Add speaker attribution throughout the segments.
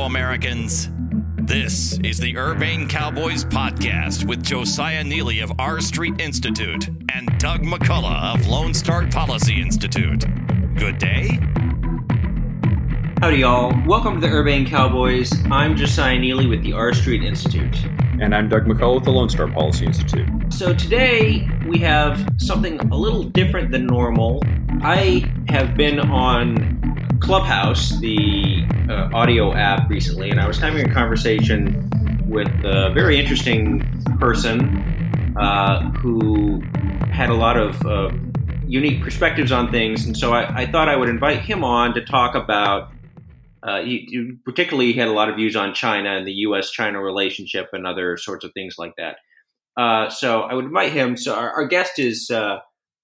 Speaker 1: fellow Americans. This is the Urbane Cowboys podcast with Josiah Neeley of R Street Institute and Doug McCullough of Lone Star Policy Institute. Good day.
Speaker 2: Howdy, y'all. Welcome to the Urbane Cowboys. I'm Josiah Neeley with the R Street Institute.
Speaker 3: And I'm Doug McCullough with the Lone Star Policy Institute.
Speaker 2: So today we have something a little different than normal. I have been on Clubhouse, the uh, audio app, recently, and I was having a conversation with a very interesting person uh, who had a lot of uh, unique perspectives on things, and so I, I, thought I would invite him on to talk about uh, you, you particularly he had a lot of views on China and the U.S.-China relationship and other sorts of things like that. Uh, so I would invite him. So our, our guest is uh,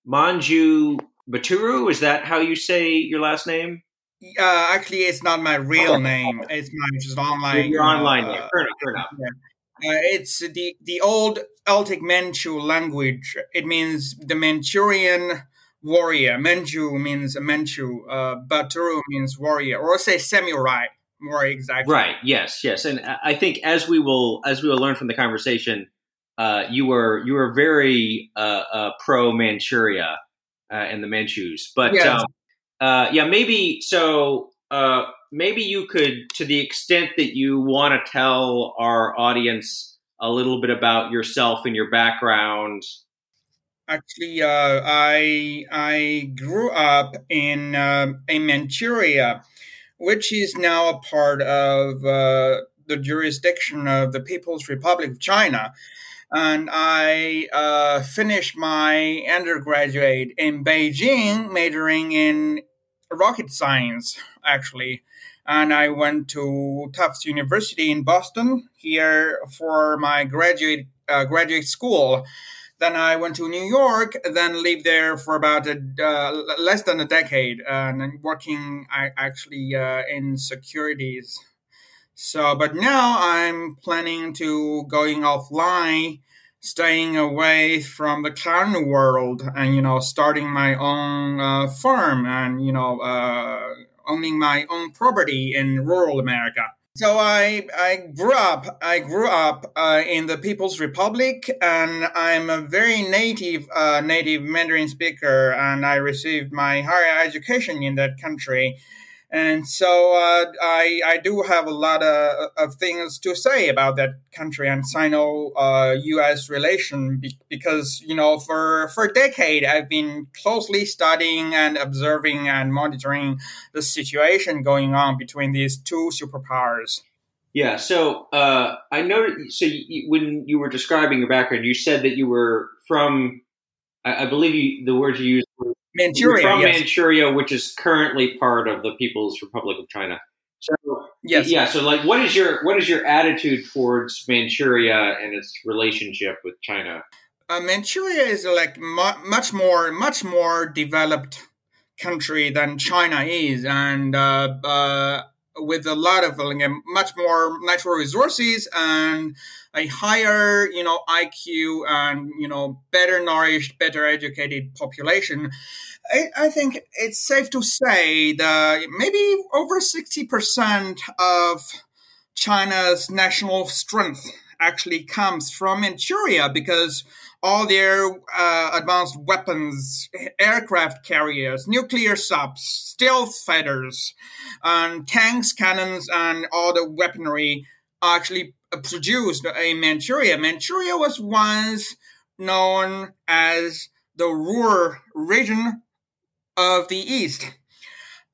Speaker 2: Manju Baturu. Is that how you say your last name?
Speaker 4: Uh, actually, it's not my real name. It's my just online.
Speaker 2: Your online name. Fair enough. Fair enough.
Speaker 4: Yeah. Uh, it's the the old Celtic Manchu language. It means the Manchurian warrior. Manchu means Manchu. Uh, Baturu means warrior, or say samurai. More exactly.
Speaker 2: Right. Yes. Yes. And I think as we will as we will learn from the conversation, uh, you were you were very uh, uh, pro Manchuria uh, and the Manchus. But yes. um, uh, yeah, maybe so. Uh, maybe you could, to the extent that you want to tell our audience a little bit about yourself and your background
Speaker 4: Actually, uh, I I grew up in uh, in Manchuria, which is now a part of uh, the jurisdiction of the People's Republic of China, and I uh, finished my undergraduate in Beijing, majoring in rocket science, actually. And I went to Tufts University in Boston here for my graduate uh, graduate school then I went to New York, then lived there for about a, uh, less than a decade, and working I, actually uh, in securities. So, but now I'm planning to going offline, staying away from the clown world, and you know, starting my own uh, farm, and you know, uh, owning my own property in rural America. So I I grew up I grew up uh, in the People's Republic, and I'm a very native uh, native Mandarin speaker, and I received my higher education in that country. And so uh, I, I do have a lot of, of things to say about that country and Sino-U.S. Uh, relation because, you know, for, for a decade, I've been closely studying and observing and monitoring the situation going on between these two superpowers.
Speaker 2: Yeah, so uh, I noted. So you, when you were describing your background, you said that you were from, I, believe you, the words you used
Speaker 4: Manchuria,
Speaker 2: from
Speaker 4: yes.
Speaker 2: Manchuria, which is currently part of the People's Republic of China. So
Speaker 4: yes,
Speaker 2: yeah. So like, what is your what is your attitude towards Manchuria and its relationship with China?
Speaker 4: Uh, Manchuria is like mu- much more much more developed country than China is, and uh, uh, with a lot of like, much more natural resources and a higher, you know, IQ and you know better nourished, better educated population. I, I think it's safe to say that maybe over sixty percent of China's national strength actually comes from Manchuria because all their uh, advanced weapons, aircraft carriers, nuclear subs, stealth fighters, and tanks, cannons, and all the weaponry are actually produced in Manchuria. Manchuria was once known as the Ruhr region of the East.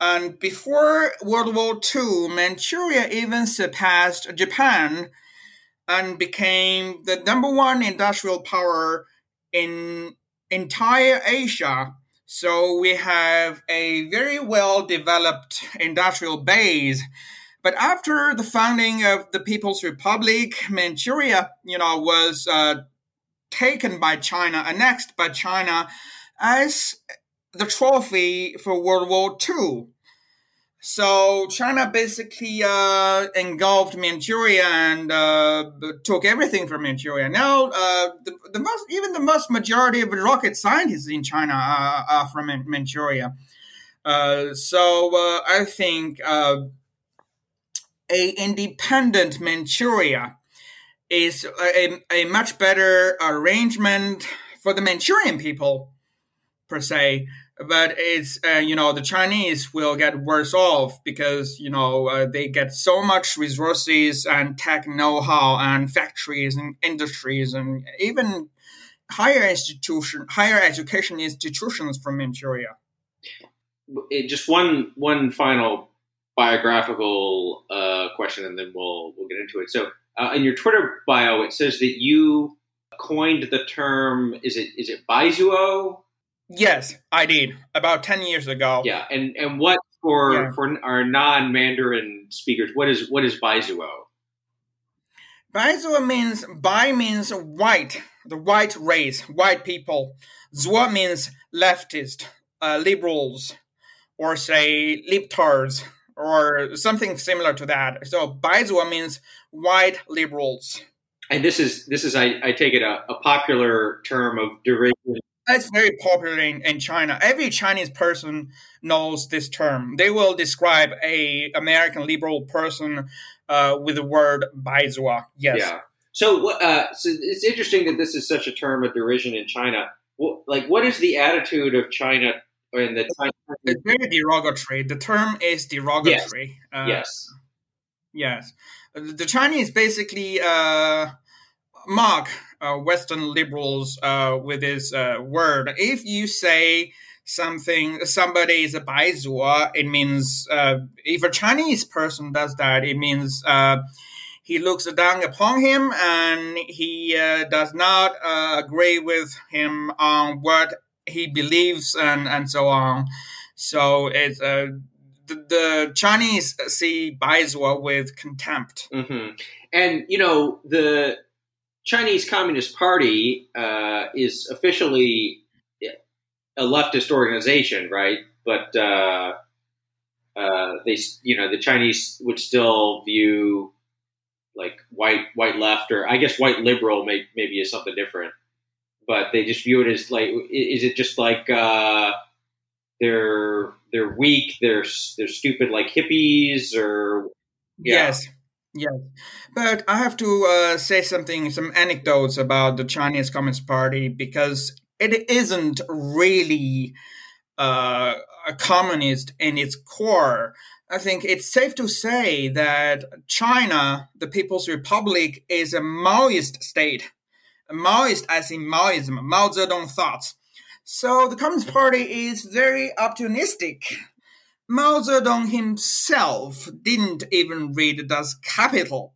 Speaker 4: And before World War II, Manchuria even surpassed Japan and became the number one industrial power in entire Asia. So we have a very well developed industrial base. But after the founding of the People's Republic, Manchuria, you know, was uh, taken by China, annexed by China as the trophy for World War II. So China basically uh, engulfed Manchuria and uh, took everything from Manchuria. Now, uh, the, the most, even the most majority of rocket scientists in China are, are from Manchuria. Uh, so uh, I think uh, a independent Manchuria is a, a much better arrangement for the Manchurian people per se. But it's uh, you know the Chinese will get worse off because you know uh, they get so much resources and tech know-how and factories and industries and even higher institution higher education institutions from Manchuria.
Speaker 2: Just one one final biographical uh, question, and then we'll we'll get into it. So, uh, in your Twitter bio, it says that you coined the term. Is it is it Baizuo?
Speaker 4: Yes, I did about ten years ago.
Speaker 2: Yeah, and and what for yeah. for our non Mandarin speakers? What is what is Baizuo?
Speaker 4: Baizuo means Bai means white, the white race, white people. Zuo means leftist, uh, liberals, or say libtards or something similar to that. So Baizuo means white liberals.
Speaker 2: And this is this is I, I take it a, a popular term of derision.
Speaker 4: It's very popular in, in China. Every Chinese person knows this term. They will describe a American liberal person uh, with the word Baizuo. Yes. Yeah.
Speaker 2: So, uh, so it's interesting that this is such a term of derision in China. Well, like, what is the attitude of China in the time.
Speaker 4: It's very derogatory. The term is derogatory.
Speaker 2: Yes. Uh, yes.
Speaker 4: Yes. The Chinese basically uh, mock uh, Western liberals uh, with this uh, word. If you say something, somebody is a baizuo, it means uh, if a Chinese person does that, it means he looks down upon him and he does not agree with him on what he believes and and so on. So it's uh, the, Chinese see Baizuo with contempt.
Speaker 2: Mm-hmm. And you know the Chinese Communist Party uh, is officially a leftist organization, right? But uh, uh, they, you know, the Chinese would still view like white white left or I guess white liberal may, maybe is something different but they just view it as like, is it just like uh, they're they're weak, they're they're stupid like hippies, or
Speaker 4: yeah. yes, yes. But I have to uh, say something, some anecdotes about the Chinese Communist Party because it isn't really uh, a communist in its core. I think it's safe to say that China, the People's Republic, is a Maoist state Maoist as in Maoism, Mao Zedong thoughts. So the Communist Party is very optimistic. Mao Zedong himself didn't even read Das Kapital.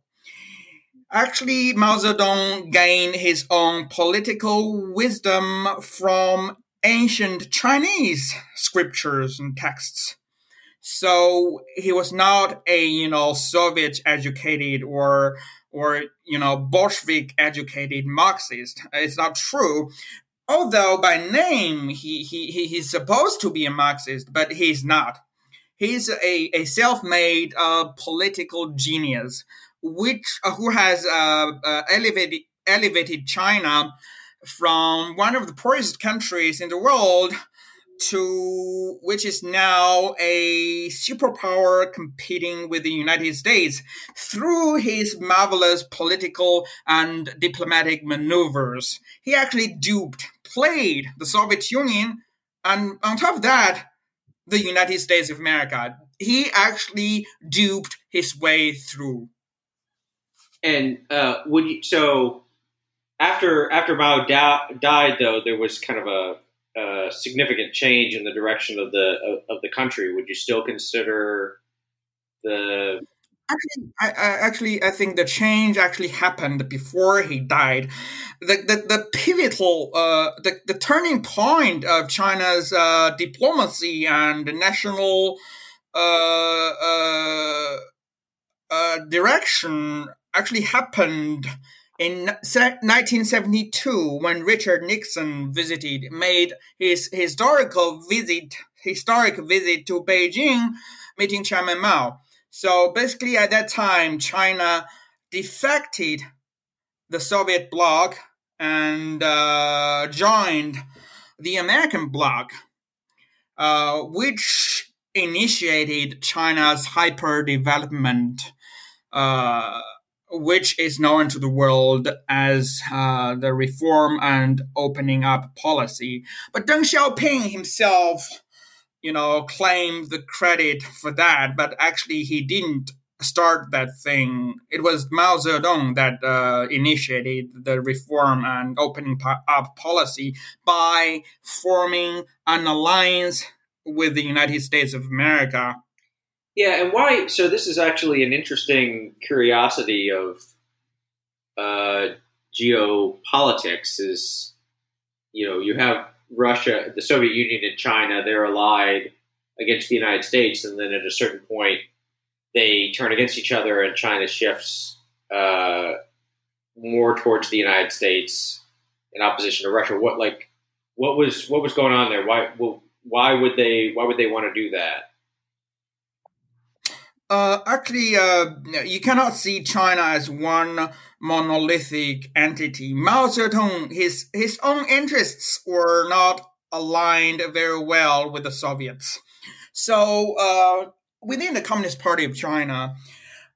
Speaker 4: Actually, Mao Zedong gained his own political wisdom from ancient Chinese scriptures and texts. So he was not a, you know, Soviet educated or or you know Bolshevik educated Marxist. It's not true. Although by name he, he, he he's supposed to be a Marxist, but he's not. He's a, a self-made uh, political genius, which uh, who has uh, uh elevated elevated China from one of the poorest countries in the world to which is now a superpower competing with the United States through his marvelous political and diplomatic maneuvers. He actually duped, played the Soviet Union, and on top of that, the United States of America. He actually duped his way through.
Speaker 2: And uh, would you, so after after Mao da- died, though, there was kind of a a significant change in the direction of the of, of the country, would you still consider the
Speaker 4: Actually, I, I, actually I think the change actually happened before he died. The the, the pivotal uh, the, the turning point of China's uh, diplomacy and national uh, uh, uh, direction actually happened in 1972, when Richard Nixon visited, made his historical visit, historic visit to Beijing, meeting Chairman Mao. So basically, at that time, China defected the Soviet bloc and uh, joined the American bloc, uh, which initiated China's hyper development uh, which is known to the world as uh, the reform and opening up policy. But Deng Xiaoping himself, you know, claim the credit for that, but actually he didn't start that thing. It was Mao Zedong that uh, initiated the reform and opening up policy by forming an alliance with the United States of America.
Speaker 2: Yeah, and why? So this is actually an interesting curiosity of uh, geopolitics. Is you know you have Russia, the Soviet Union, and China. They're allied against the United States, and then at a certain point they turn against each other, and China shifts uh, more towards the United States in opposition to Russia. What like what was what was going on there? Why well, why would they why would they want to do that?
Speaker 4: Uh, actually, uh, you cannot see China as one monolithic entity. Mao Zedong, his his own interests were not aligned very well with the Soviets. So, uh, within the Communist Party of China,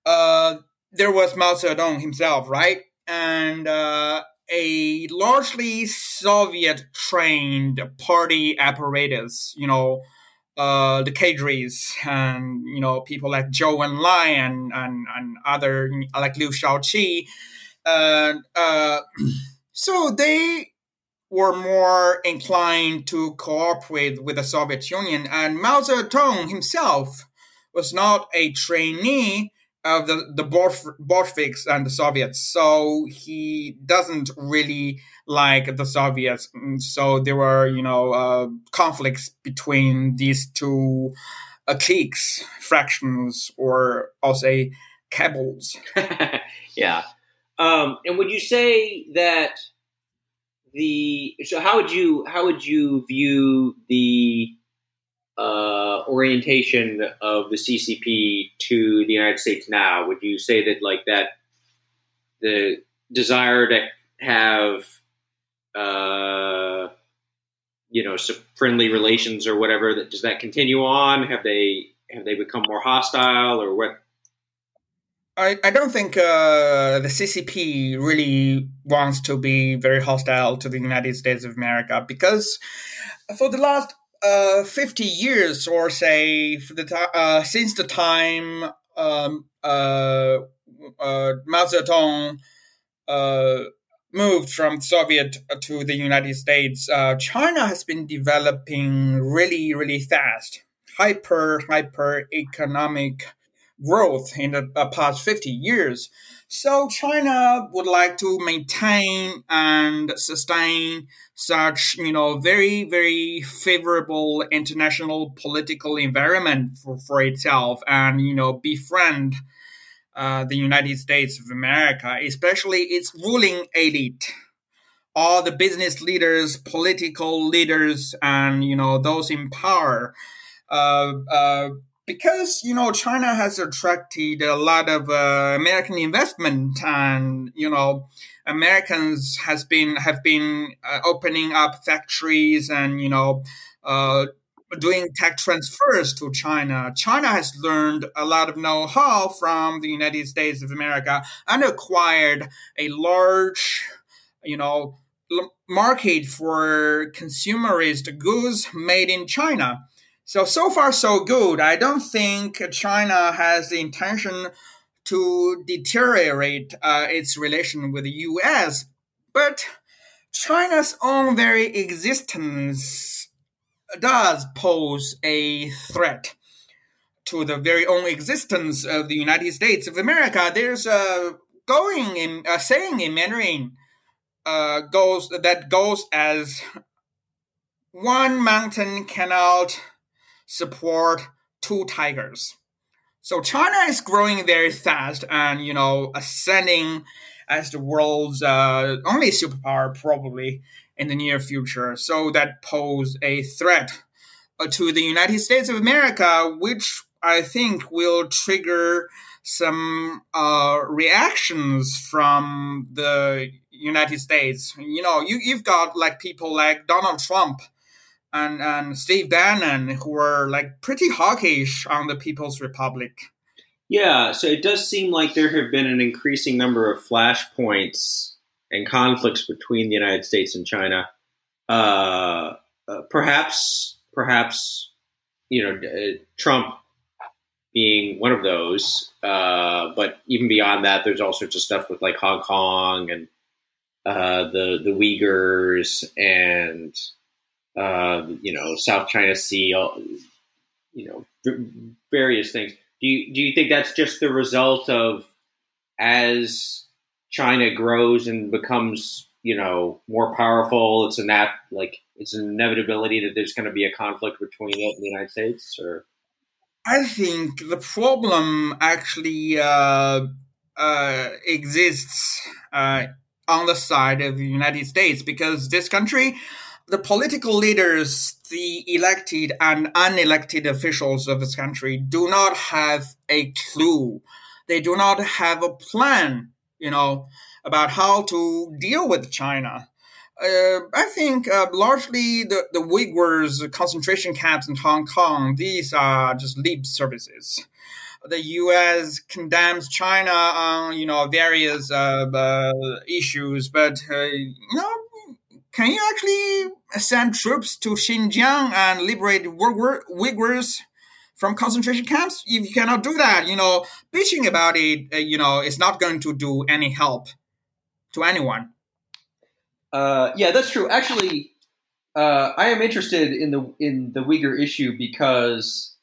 Speaker 4: uh, there was Mao Zedong himself, right? And uh, a largely Soviet trained party apparatus, you know, uh, the cadres and, you know, people like Enlai and, and, and other, like Liu Shaoqi. Uh, uh, so they were more inclined to cooperate with the Soviet Union. And Mao Zedong himself was not a trainee of the, the Bolsheviks and the Soviets. So he doesn't really like the Soviets. So there were, you know, uh, conflicts between these two uh, cliques, fractions, or I'll say cabals.
Speaker 2: yeah. Um, and would you say that the so how would you how would you view the uh, orientation of the CCP to the United States now? Would you say that like that the desire to have uh, you know friendly relations or whatever that does that continue on? Have they have they become more hostile or what?
Speaker 4: I, I don't think uh, the CCP really wants to be very hostile to the United States of America because for the last uh, 50 years or say the uh, since the time um, uh, uh, Mao Zedong uh, moved from Soviet to the United States, uh, China has been developing really, really fast, hyper, hyper economic growth in the past 50 years. So China would like to maintain and sustain such, you know, very, very favorable international political environment for, for itself and, you know, befriend uh, the United States of America, especially its ruling elite. All the business leaders, political leaders, and, you know, those in power. Uh, uh, because you know China has attracted a lot of uh, American investment, and you know Americans has been have been uh, opening up factories and you know uh, doing tech transfers to China. China has learned a lot of know-how from the United States of America and acquired a large, you know, market for consumerist goods made in China. So, so far, so good. I don't think China has the intention to deteriorate uh, its relation with the US, but China's own very existence does pose a threat to the very own existence of the United States of America. There's a going in a saying in Mandarin uh, goes that goes as one mountain cannot support two tigers. So China is growing very fast and, you know, ascending as the world's uh, only superpower probably in the near future. So that pose a threat uh, to the United States of America, which I think will trigger some uh, reactions from the United States. You know, you, you've got like people like Donald Trump and and Steve Bannon, who were like pretty hawkish on the People's Republic.
Speaker 5: Yeah, so it does seem like there have been an increasing number of flashpoints and conflicts between the United States and China. Uh, perhaps, perhaps, you know, uh, Trump being one of those. Uh, but even beyond that, there's all sorts of stuff with like Hong Kong and uh, the the Uyghurs and you know South China Sea, you know, various things. Do you do you think that's just the result of as China grows and becomes you know more powerful? It's a nat like it's an inevitability that there's going to be a conflict between it and the United States, or
Speaker 4: I think the problem actually uh, uh, exists uh, on the side of the United States because this country, the political leaders, the elected and unelected officials of this country do not have a clue. They do not have a plan, you know, about how to deal with China. Uh, I think uh, largely the, the Uyghurs concentration camps in Hong Kong, these are just lip services. The U.S. condemns China on you know various uh, uh issues, but uh, you know, can you actually send troops to Xinjiang and liberate Uyghurs from concentration camps? If you cannot do that, you know, bitching about it, you know, is not going to do any help to anyone.
Speaker 2: Uh, yeah, that's true. Actually, uh, I am interested in the in the Uyghur issue because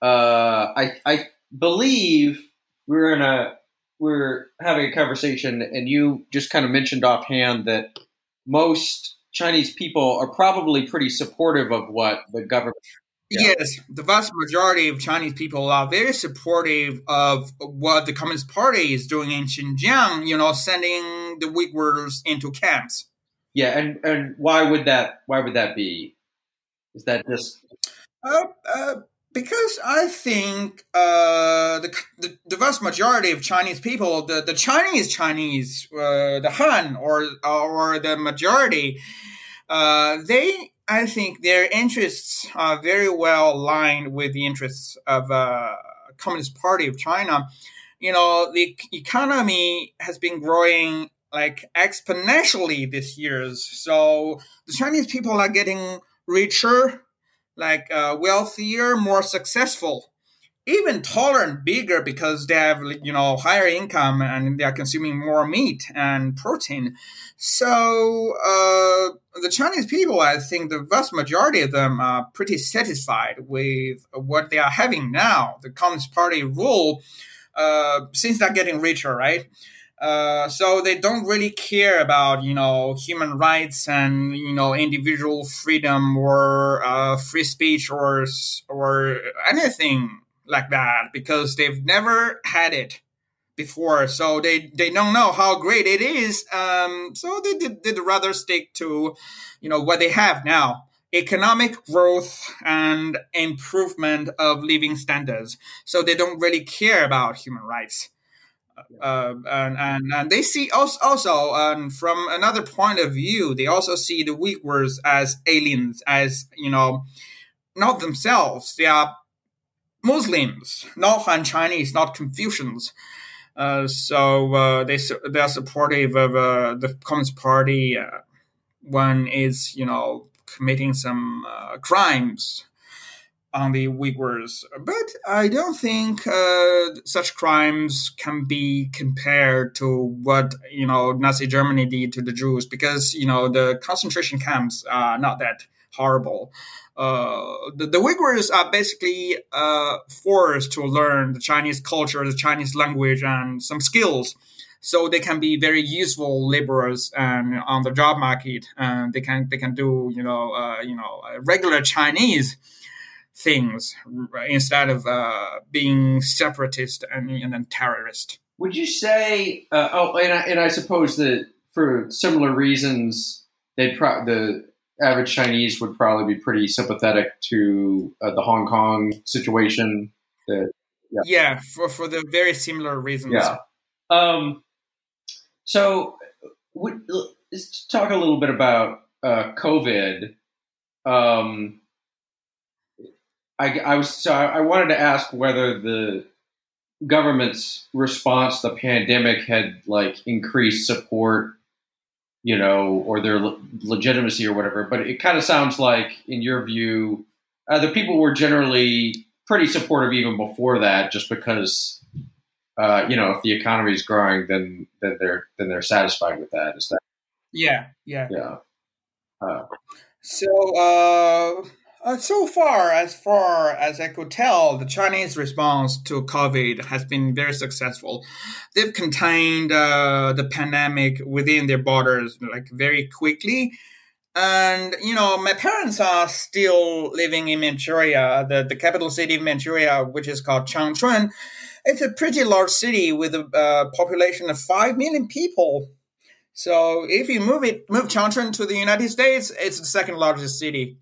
Speaker 2: uh, I I believe we are in a we're having a conversation, and you just kind of mentioned offhand that most Chinese people are probably pretty supportive of what the government.
Speaker 4: Yeah. Yes, the vast majority of Chinese people are very supportive of what the Communist Party is doing in Xinjiang. You know, sending the Uyghurs into camps.
Speaker 2: Yeah, and and why would that? Why would that be? Is that just?
Speaker 4: Uh, uh, because I think uh, the, the, the vast majority of Chinese people, the, the Chinese Chinese, uh, the Han or or the majority, uh, they I think their interests are very well aligned with the interests of uh, Communist Party of China. You know, the economy has been growing like exponentially this years. So the Chinese people are getting richer, like uh, wealthier, more successful, even taller and bigger because they have you know higher income and they are consuming more meat and protein. So uh, the Chinese people, I think the vast majority of them are pretty satisfied with what they are having now. The Communist Party rule, uh, since they're getting richer, right? Uh, so they don't really care about you know human rights and you know individual freedom or uh, free speech or or anything like that because they've never had it before. So they they don't know how great it is. Um, so they did, did rather stick to you know what they have. Now economic growth and improvement of living standards. So they don't really care about human rights. Uh, and, and, and they see also, also um, from another point of view, they also see the Uyghurs as aliens, as you know, not themselves. They are Muslims, not Han Chinese, not Confucians. Uh, so uh, they they are supportive of uh, the Communist Party uh, when is you know committing some uh, crimes on the Uyghurs, but I don't think uh, such crimes can be compared to what you know Nazi Germany did to the Jews, because you know the concentration camps are not that horrible. Uh, the, the, Uyghurs are basically uh, forced to learn the Chinese culture, the Chinese language, and some skills, so they can be very useful laborers and on the job market. And they can they can do you know uh, you know regular Chinese things instead of uh, being separatist and, and terrorist.
Speaker 2: Would you say? Uh, oh, and I, and I suppose that for similar reasons, they pro- the average Chinese would probably be pretty sympathetic to uh, the Hong Kong situation. That,
Speaker 4: yeah. yeah, for for the very similar reasons.
Speaker 2: Yeah. Um, so, let's talk a little bit about uh, COVID. Um, I, I was so I wanted to ask whether the government's response to the pandemic had like increased support, you know, or their le- legitimacy or whatever. But it kind of sounds like, in your view, uh, the people were generally pretty supportive even before that, just because, uh, you know, if the economy is growing, then then they're then they're satisfied with that. Is that
Speaker 4: Yeah, yeah.
Speaker 2: yeah? Uh,
Speaker 4: So, uh, so far, as far as I could tell, the Chinese response to COVID has been very successful. They've contained uh, the pandemic within their borders like very quickly. And you know, my parents are still living in Manchuria, the, the capital city of Manchuria, which is called Changchun. It's a pretty large city with a uh, population of five million people. So if you move it, move Changchun to the United States, it's the second largest city.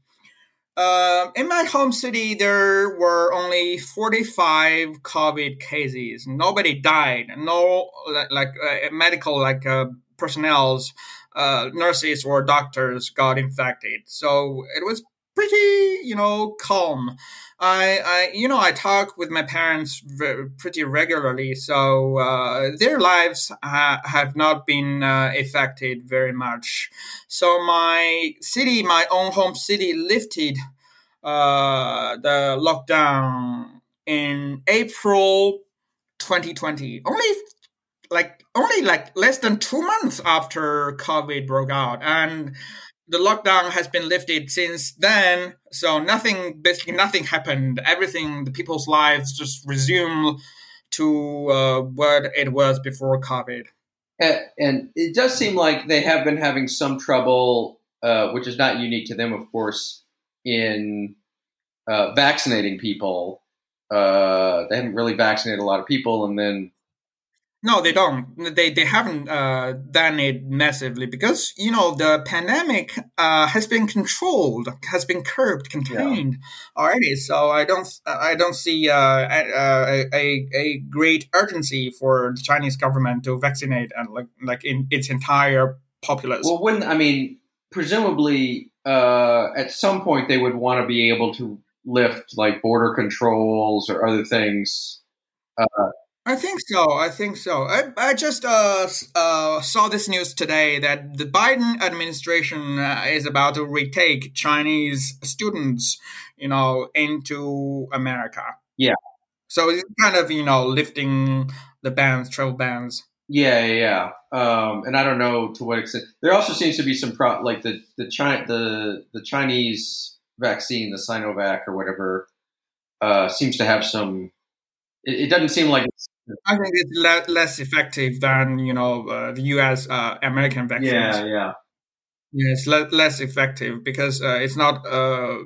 Speaker 4: Uh, in my home city, there were only 45 COVID cases. Nobody died. No, like, uh, medical like uh, personnel's, uh, nurses or doctors got infected. So it was pretty, you know, calm. I, I, you know, I talk with my parents pretty regularly, so uh, their lives ha- have not been uh, affected very much. So my city, my own home city, lifted uh, the lockdown in April 2020. Only like only like less than two months after COVID broke out, and the lockdown has been lifted since then. So nothing, basically nothing happened. Everything, the people's lives just resumed to uh, what it was before COVID.
Speaker 2: and, it does seem like they have been having some trouble, uh, which is not unique to them, of course, in uh, vaccinating people. Uh, they haven't really vaccinated a lot of people, and then
Speaker 4: No, they don't. They they haven't uh, done it massively because you know the pandemic uh, has been controlled, has been curbed, contained already. So I don't I don't see uh, a, a a great urgency for the Chinese government to vaccinate and like like in its entire populace.
Speaker 2: well, when I mean, presumably, uh, at some point they would want to be able to lift like border controls or other things.
Speaker 4: I think so. I think so. I, I just uh, uh, saw this news today that the Biden administration uh, is about to retake Chinese students, you know, into America.
Speaker 2: Yeah.
Speaker 4: So it's kind of you know lifting the bans, travel bans.
Speaker 2: Yeah, yeah, yeah. Um, and I don't know to what extent. There also seems to be some pro like the the China the the Chinese vaccine, the Sinovac or whatever, uh, seems to have some. It, it doesn't seem like it's,
Speaker 4: I think it's le- less effective than you know uh, the U.S. Uh, American vaccines.
Speaker 2: yeah.
Speaker 4: Yeah, yeah. it's le- less effective because uh, it's not uh,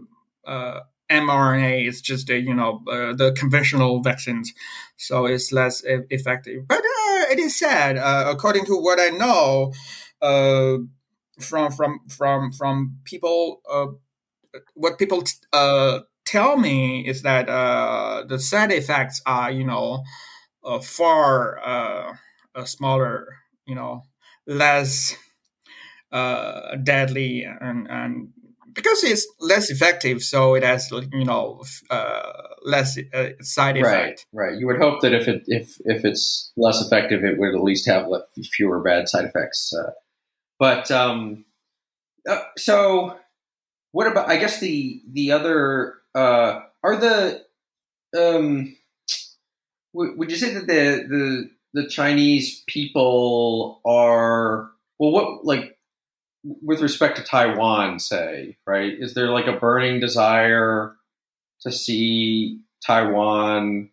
Speaker 4: uh, mRNA. It's just a, you know uh, the conventional vaccines, so it's less e- effective. But uh, it is sad, uh, according to what I know uh, from from from from people. Uh, what people t- uh, tell me is that uh, the side effects are you know uh, far uh, uh, smaller. You know, less uh, deadly and, and because it's less effective, so it has you know uh, less uh, side
Speaker 2: Right,
Speaker 4: effect.
Speaker 2: right. You would hope that if it if if it's less effective, it would at least have fewer bad side effects. Uh, but um, uh, so what about? I guess the the other uh, are the um, would you say that the the the Chinese people are well? What like with respect to Taiwan, say right? Is there like a burning desire to see Taiwan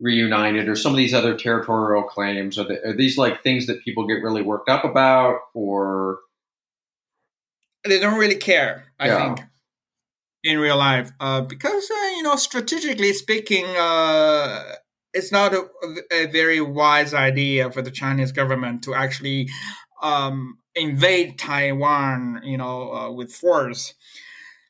Speaker 2: reunited, or some of these other territorial claims? Are, they, are these like things that people get really worked up about, or
Speaker 4: They don't really care. I
Speaker 2: Yeah.
Speaker 4: think in real life uh, because uh, you know strategically speaking. Uh, it's not a, a very wise idea for the Chinese government to actually um, invade Taiwan, you know, uh, with force,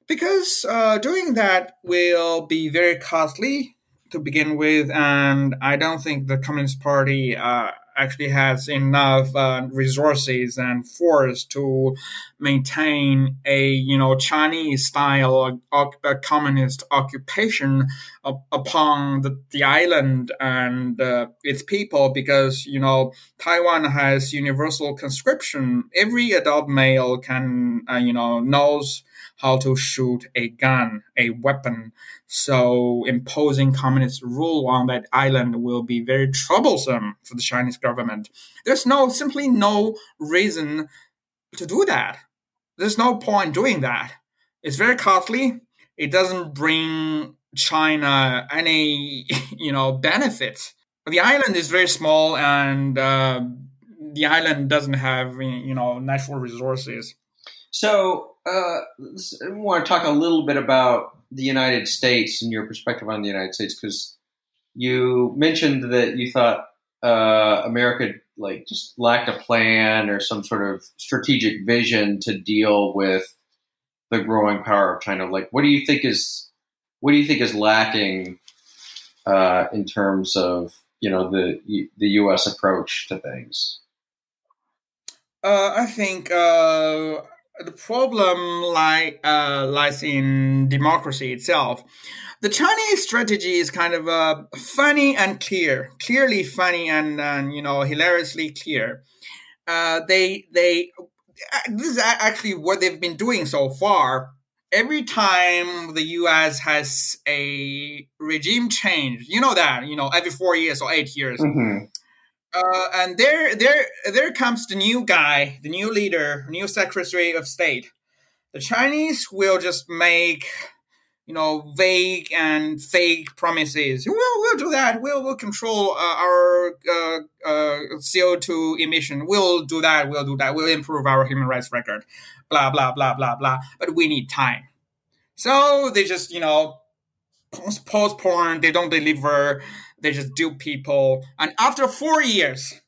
Speaker 4: because uh, doing that will be very costly to begin with, and I don't think the Communist Party uh, actually has enough uh, resources and force to maintain a you know Chinese style communist occupation upon the, the island and uh, its people because you know Taiwan has universal conscription. Every adult male can uh, you know knows how to shoot a gun, a weapon. So imposing communist rule on that island will be very troublesome for the Chinese government. There's no simply no reason to do that. There's no point doing that. It's very costly. It doesn't bring China any, you know, benefits. The island is very small, and uh, the island doesn't have, you know, natural resources.
Speaker 2: So uh, I want to talk a little bit about the United States and your perspective on the United States because you mentioned that you thought uh, America like just lacked a plan or some sort of strategic vision to deal with the growing power of China. Like, what do you think is what do you think is lacking uh, in terms of you know the the U.S. approach to things?
Speaker 4: Uh, I think uh, the problem lie, uh, lies in democracy itself. The Chinese strategy is kind of uh, funny and clear, clearly funny and, and you know hilariously clear. Uh, they they uh, this is actually what they've been doing so far. Every time the U.S. has a regime change, you know that you know every four years or eight years. Mm-hmm uh, and there, there, there comes the new guy, the new leader, new Secretary of State. The Chinese will just make, you know, vague and fake promises. We'll, we'll do that. We'll, we'll control uh, our uh, uh CO two emission. We'll do that. We'll do that. We'll improve our human rights record. Blah blah blah blah blah. But we need time. So they just, you know, postpone. They don't deliver they just dupe people. And after four years,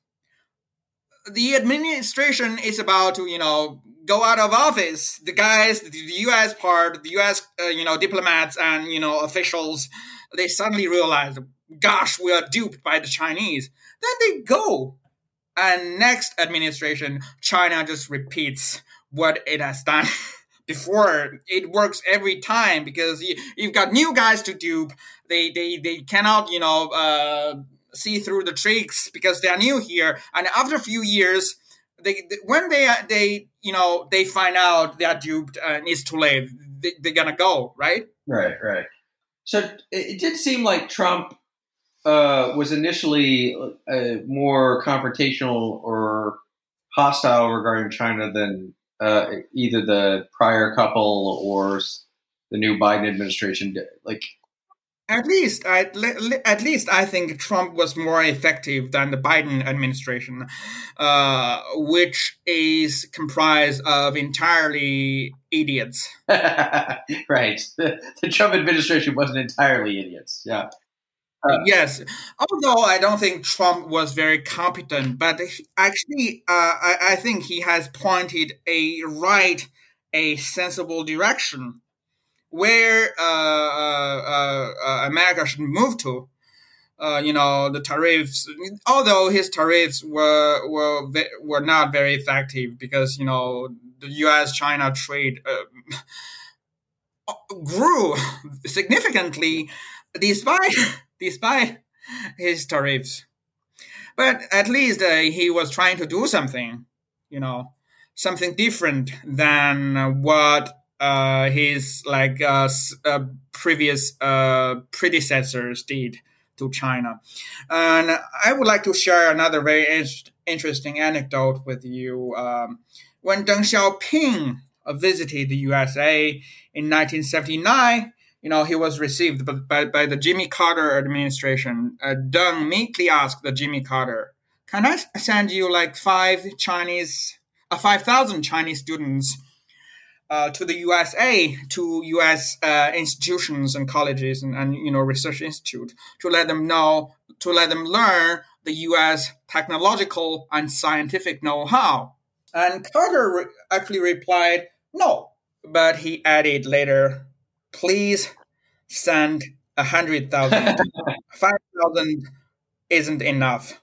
Speaker 4: the administration is about to, you know, go out of office. The guys, the U.S. part, the U.S. Uh, you know diplomats and you know officials, they suddenly realize, gosh, we are duped by the Chinese. Then they go, and next administration, China just repeats what it has done. before. It works every time because you, have got new guys to dupe they they they cannot you know uh, see through the tricks because they are new here. And after a few years they, they when they they you know they find out they are duped and it's too late they, they're gonna go right?
Speaker 2: Right right. So it did seem like trump uh, was initially uh, more confrontational or hostile regarding china than uh, either the prior couple or the new Biden administration. did. Like,
Speaker 4: at least, I, at least I think Trump was more effective than the Biden administration, uh, which is comprised of entirely idiots.
Speaker 2: right. The, the Trump administration wasn't entirely idiots. Yeah.
Speaker 4: Uh, yes, although I don't think Trump was very competent, but he, actually, uh, I, I, think he has pointed a right, a sensible direction where uh, uh, uh America should move to. Uh, you know the tariffs. Although his tariffs were were were not very effective because you know the U.S. China trade grew significantly despite despite his tariffs. But at least uh, he was trying to do something, you know, something different than what uh, his like uh, uh previous uh, predecessors did to China. And I would like to share another very in- interesting anecdote with you. Um, when Deng Xiaoping visited the USA in 1979, you know, he was received by, by, the Jimmy Carter administration. Uh, Deng meekly asked the Jimmy Carter, "Can I send you like five Chinese, uh, five thousand Chinese students uh, to the USA, to U.S. Uh, institutions and colleges and, and you know research institute to let them know, to let them learn the U.S. technological and scientific know-how?" And Carter re- actually replied, "No," but he added later please send a hundred thousand. Five thousand isn't enough.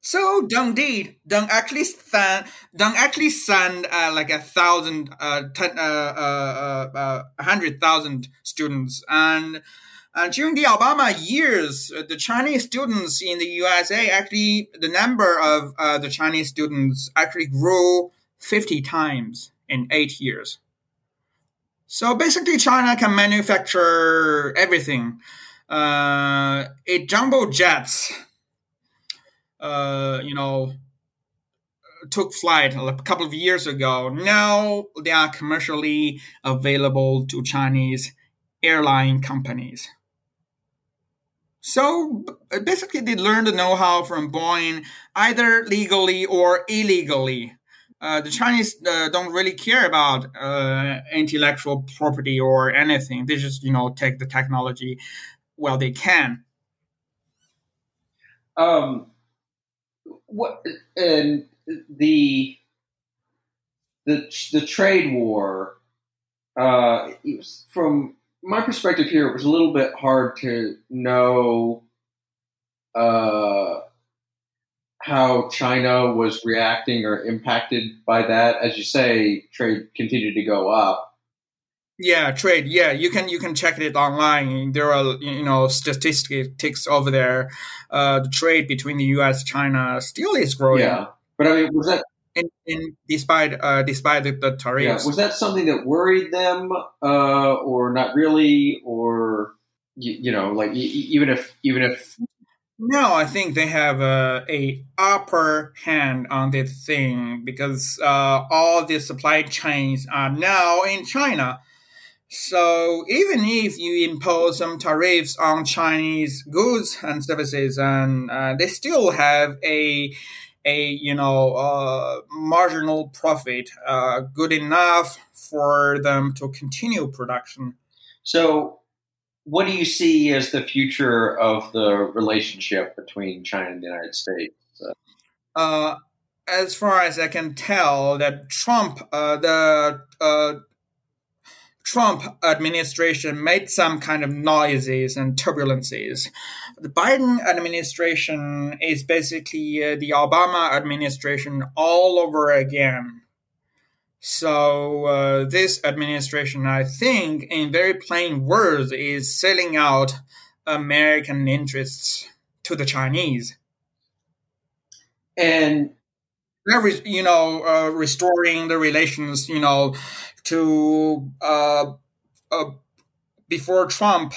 Speaker 4: So Deng did. Deng actually sent. Deng actually send uh, like a thousand, uh, ten, uh, uh, uh, a hundred thousand students, and and during the Obama years, uh, the Chinese students in the USA actually the number of uh, the Chinese students actually grew fifty times in eight years. So basically, China can manufacture everything. Uh, it jumbo jets uh, you know, took flight a couple of years ago. Now they are commercially available to Chinese airline companies. So basically, they learned the know-how from Boeing either legally or illegally. Uh, the Chinese uh, don't really care about uh, intellectual property or anything. They just, you know, take the technology while they can.
Speaker 2: Um, what and the the the trade war uh, from my perspective here it was a little bit hard to know uh, how China was reacting or impacted by that as you say trade continued to go up
Speaker 4: yeah, trade. Yeah, you can you can check it online. There are you know statistics over there. Uh, the trade between the U.S. China still is growing.
Speaker 2: Yeah, but I mean, was that
Speaker 4: in, in despite uh, despite the, the tariffs?
Speaker 2: Yeah, was that something that worried them, uh, or not really, or you, you know, like even if even if
Speaker 4: no, I think they have a, a upper hand on this thing because uh, all the supply chains are now in China. So even if you impose some tariffs on Chinese goods and services, and uh, they still have a a you know uh, marginal profit uh, good enough for them to continue production.
Speaker 2: So, what do you see as the future of the relationship between China and the United States?
Speaker 4: Uh, as far as I can tell, that Trump, uh, the uh, Trump administration made some kind of noises and turbulences. The Biden administration is basically uh, the Obama administration all over again. So uh, this administration, I think, in very plain words, is selling out American interests to the Chinese.
Speaker 2: And
Speaker 4: you know, uh, restoring the relations, you know, to uh, uh, before Trump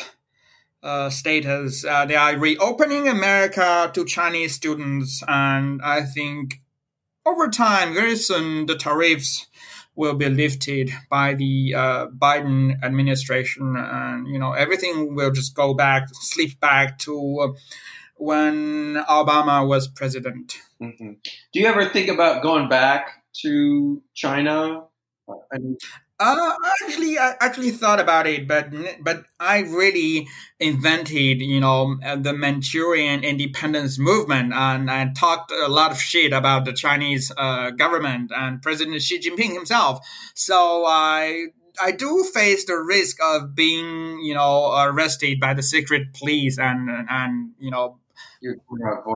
Speaker 4: uh, status, uh, they are reopening America to Chinese students, and I think over time, very soon, the tariffs will be lifted by the uh, Biden administration, and you know everything will just go back, slip back to uh, when Obama was president.
Speaker 2: Mm-hmm. Do you ever think about going back to China
Speaker 4: uh, actually, I actually thought about it, but but I really invented, you know, the Manchurian independence movement, and I talked a lot of shit about the Chinese uh, government and President Xi Jinping himself. So I I do face the risk of being, you know, arrested by the secret police and and you know,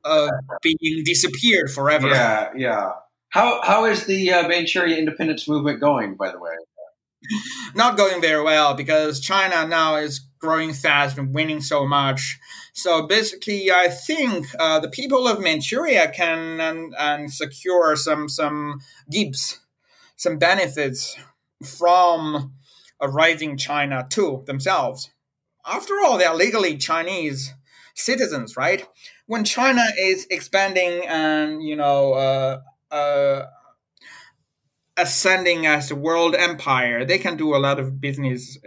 Speaker 4: uh, being disappeared forever.
Speaker 2: Yeah, yeah. How how is the uh, Manchurian independence movement going, by the way?
Speaker 4: Not going very well because China now is growing fast and winning so much. So basically, I think uh, the people of Manchuria can and, and secure some some gifts, some benefits from a rising China too themselves. After all, they are legally Chinese citizens, right? When China is expanding and you know uh, uh, ascending as the world empire, they can do a lot of business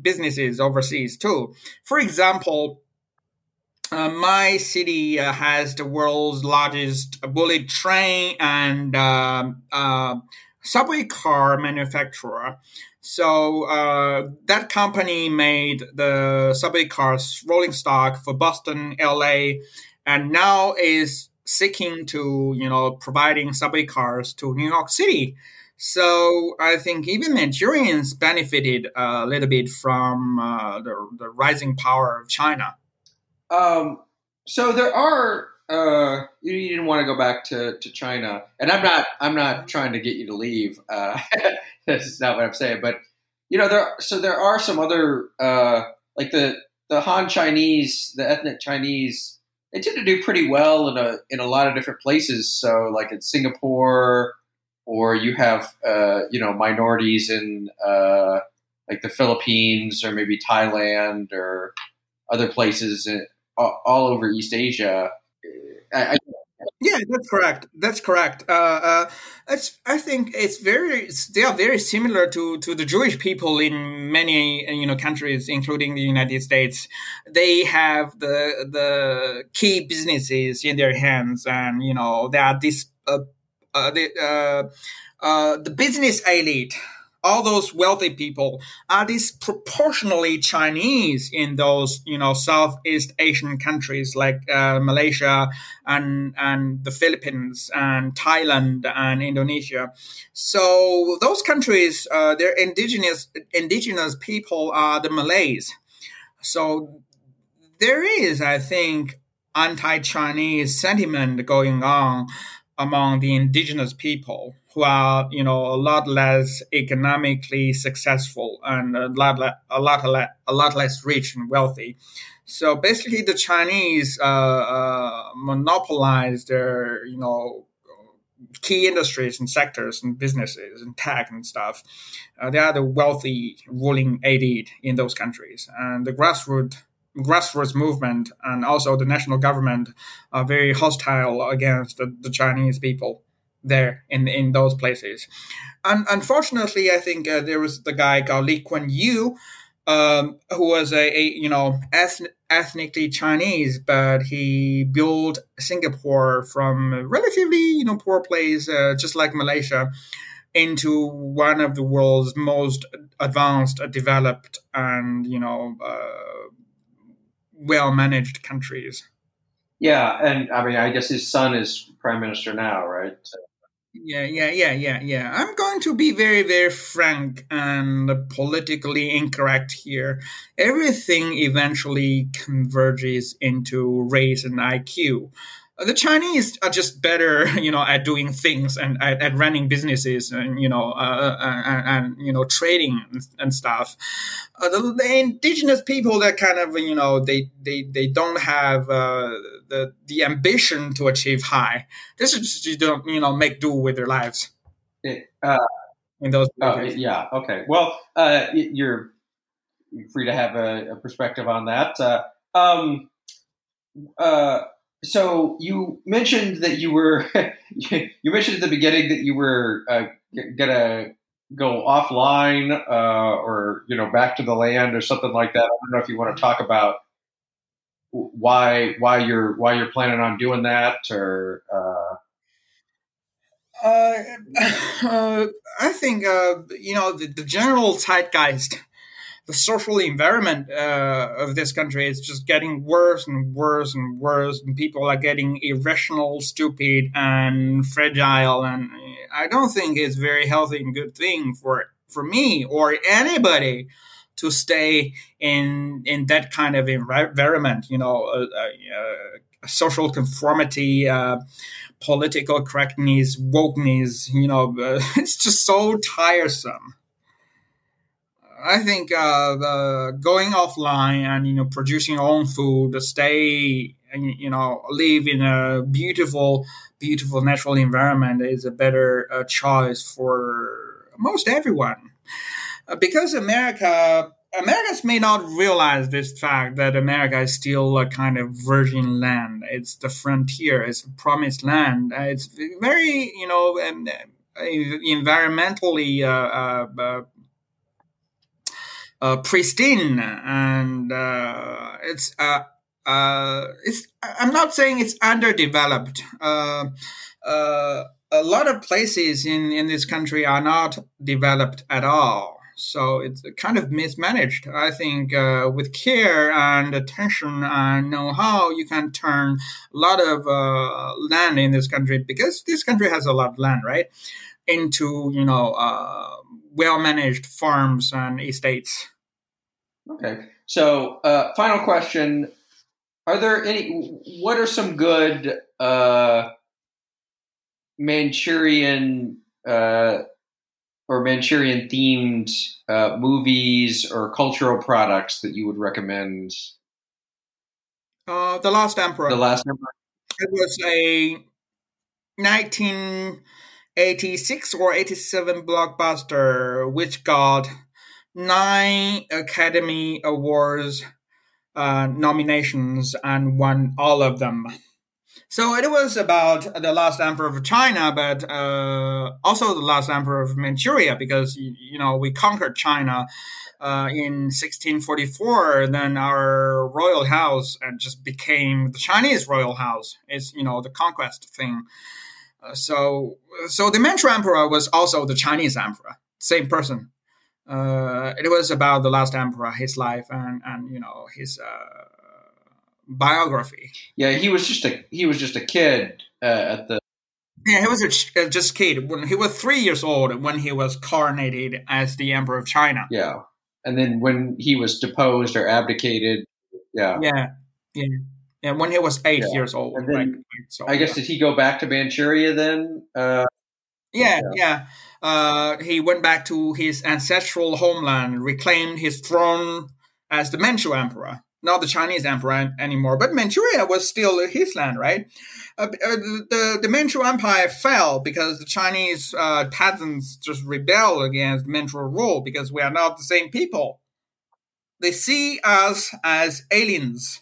Speaker 4: businesses overseas too. For example, uh, my city uh, has the world's largest bullet train and uh, uh subway car manufacturer. So uh, that company made the subway cars rolling stock for Boston, LA, and now is seeking to you know providing subway cars to New York City. So I think even Manchurians benefited a little bit from uh, the, the rising power of China.
Speaker 2: Um, so there are uh, you, didn't want to go back to, to China, and I'm not I'm not trying to get you to leave. Uh, that's not what I'm saying, but you know there so there are some other uh, like the the Han Chinese, the ethnic Chinese, they tend to do pretty well in a in a lot of different places. So like in Singapore, or you have uh, you know minorities in uh, like the Philippines or maybe Thailand or other places in, all over East Asia. I, I,
Speaker 4: yeah, that's correct. That's correct. Uh, uh, it's, I think it's very. they are very similar to, to the Jewish people in many you know countries, including the United States. They have the the key businesses in their hands, and you know they are this uh, uh, the uh, uh, the business elite all those wealthy people are disproportionately Chinese in those, you know, Southeast Asian countries like uh, Malaysia and and the Philippines and Thailand and Indonesia. So those countries, uh, their indigenous indigenous people are the Malays. So there is, I think, anti-Chinese sentiment going on among the indigenous people who are you know a lot less economically successful and a lot le- a lot le- a lot less rich and wealthy. So basically, the Chinese uh, uh, monopolize their you know key industries and sectors and businesses and tech and stuff. Uh, they are the wealthy ruling elite in those countries, and the grassroots grassroots movement and also the national government are very hostile against the, the Chinese people there in in those places. And unfortunately, I think uh, there was the guy called Lee Kuan Yew, um, who was a, a you know ethnic, ethnically Chinese, but he built Singapore from a relatively you know poor place, uh, just like Malaysia, into one of the world's most advanced, developed, and you know uh, well managed countries.
Speaker 2: Yeah, and I mean, I guess his son is prime minister now, right? So.
Speaker 4: Yeah, yeah, yeah, yeah, yeah. I'm going to be very, very frank and politically incorrect here. Everything eventually converges into race and IQ the Chinese are just better, you know, at doing things and at, at running businesses and you know, uh, uh and, and, you know, trading and, and stuff. Uh, the, the, indigenous people that kind of you know they they they don't have uh, the the ambition to achieve high. This is just you don't you know make do with their lives.
Speaker 2: It, uh,
Speaker 4: in those.
Speaker 2: Oh, yeah. Okay. Well, uh, you're free to have a, a perspective on that. um, so you mentioned that you were you mentioned at the beginning that you were uh, gonna go offline uh, or you know back to the land or something like that. I don't know if you want to talk about why why you're why you're planning on doing that or. Uh...
Speaker 4: Uh, uh I think uh, you know the, the general zeitgeist the social environment uh, of this country is just getting worse and worse and worse, and people are getting irrational, stupid, and fragile. And I don't think it's very healthy and good thing for for me or anybody to stay in in that kind of environment. You know, social conformity. Uh, political correctness, wokeness, you know, it's just so tiresome. I think uh, the going offline and you know producing your own food, stay and you know live in a beautiful, beautiful natural environment is a better uh, choice for most everyone. Uh, because America, Americans may not realize this fact that America is still a kind of virgin land. It's the frontier. It's a promised land. Uh, it's very you know uh, environmentally uh, uh, pristine and uh, it's uh, uh, it's I'm not saying it's underdeveloped. Uh, uh, a lot of places in in this country are not developed at all. So it's kind of mismanaged. I think uh, with care and attention and know-how, you can turn a lot of uh, land in this country because this country has a lot of land, right? Into you know uh, well-managed farms and estates.
Speaker 2: Okay. So, uh, final question. Are there any? What are some good uh, Manchurian uh, or Manchurian themed uh, movies or cultural products that you would recommend?
Speaker 4: Uh, the Last Emperor.
Speaker 2: The Last Emperor.
Speaker 4: It was a 1986 or 87 blockbuster which got nine Academy Awards uh, nominations and won all of them. So it was about the last emperor of China, but uh, also the last emperor of Manchuria, because you know we conquered China uh, in 1644. Then our royal house and just became the Chinese royal house. It's you know the conquest thing. Uh, so so the Manchu emperor was also the Chinese emperor, same person. Uh, it was about the last emperor, his life, and and you know his uh, biography.
Speaker 2: Yeah, he was just a he was just a kid uh, at the.
Speaker 4: Yeah, he was a, ch- uh, just kid when he was three years old when he was coronated as the emperor of China.
Speaker 2: Yeah, and then when he was deposed or abdicated, yeah,
Speaker 4: Yeah, yeah, yeah. When he was eight
Speaker 2: Yeah.
Speaker 4: years old,
Speaker 2: then?
Speaker 4: So,
Speaker 2: I guess did he go back to Manchuria then? Uh,
Speaker 4: Yeah, yeah. Uh, he went back to his ancestral homeland, reclaimed his throne as the Manchu emperor, not the Chinese emperor anymore. But Manchuria was still his land, right? Uh, uh, the the Manchu Empire fell because the Chinese uh, peasants just rebelled against Manchu rule because we are not the same people. They see us as aliens.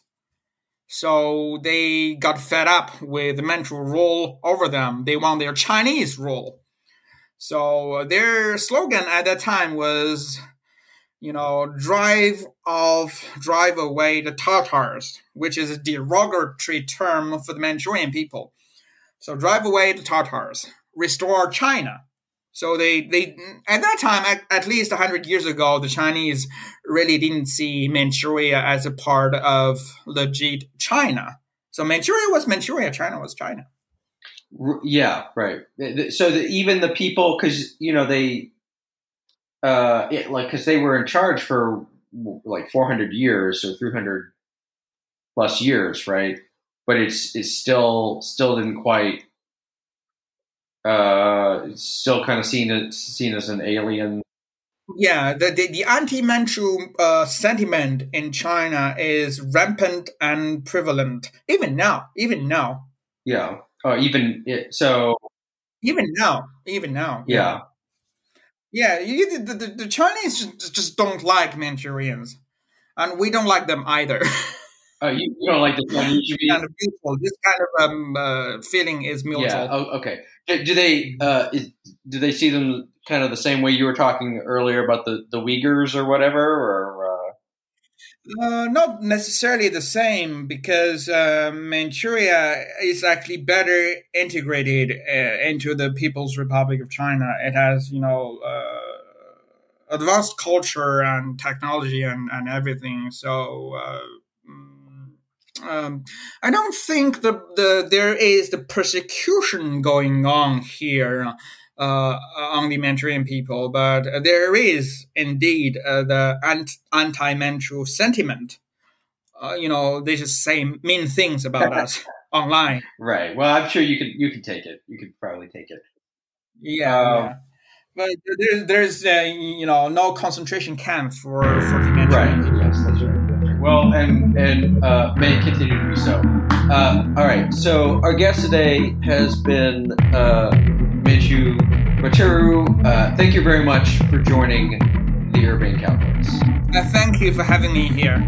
Speaker 4: So they got fed up with the Manchu rule over them. They want their Chinese rule. So uh, their slogan at that time was, you know, drive off, drive away the Tatars, which is a derogatory term for the Manchurian people. So drive away the Tatars, restore China. So they, they at that time, at, at least 100 years ago, the Chinese really didn't see Manchuria as a part of legit China. So Manchuria was Manchuria, China was China.
Speaker 2: Yeah, right. So that even the people, because you know they, uh, it, like because they were in charge for like 400 years or 300 plus years, right? But it's it's still still didn't quite. Uh, it's still kind of seen as seen as an alien.
Speaker 4: Yeah, the, the, the anti-Manchu uh, sentiment in China is rampant and prevalent. Even now, even now,
Speaker 2: Yeah. Oh, even it, so.
Speaker 4: even now, even now.
Speaker 2: Yeah.
Speaker 4: Yeah, you, the, the, the Chinese just, just don't like Manchurians. And we don't like them either.
Speaker 2: Oh, you, you don't like the Chinese? You mean?
Speaker 4: kind of mutual. This kind of um, uh, feeling is mutual.
Speaker 2: Yeah. Oh, okay. Do, do they uh, is, do they see them kind of the same way you were talking earlier about the, the Uyghurs or whatever? Or uh,
Speaker 4: not necessarily the same because uh, Manchuria is actually better integrated uh, into the People's Republic of China. It has, you know, uh, advanced culture and technology and, and everything. So uh, mm, um, I don't think the, the there is the persecution going on here uh, on the Manchurian people, but there is indeed uh, the anti-Manchu sentiment. Uh, you know, they just say mean things about us online.
Speaker 2: right. Well, I'm sure you could you could take it. You could probably take it.
Speaker 4: Yeah,
Speaker 2: Um,
Speaker 4: yeah. but there's there's uh, you know no concentration camp for for the Manchurian people.
Speaker 2: Yes, that's right. Well, and and uh, may continue to be so. Uh, all right. So our guest today has been Manju Baturu. Uh, thank you very much for joining the Urbane Cowboys.
Speaker 4: Uh, thank you for having me here.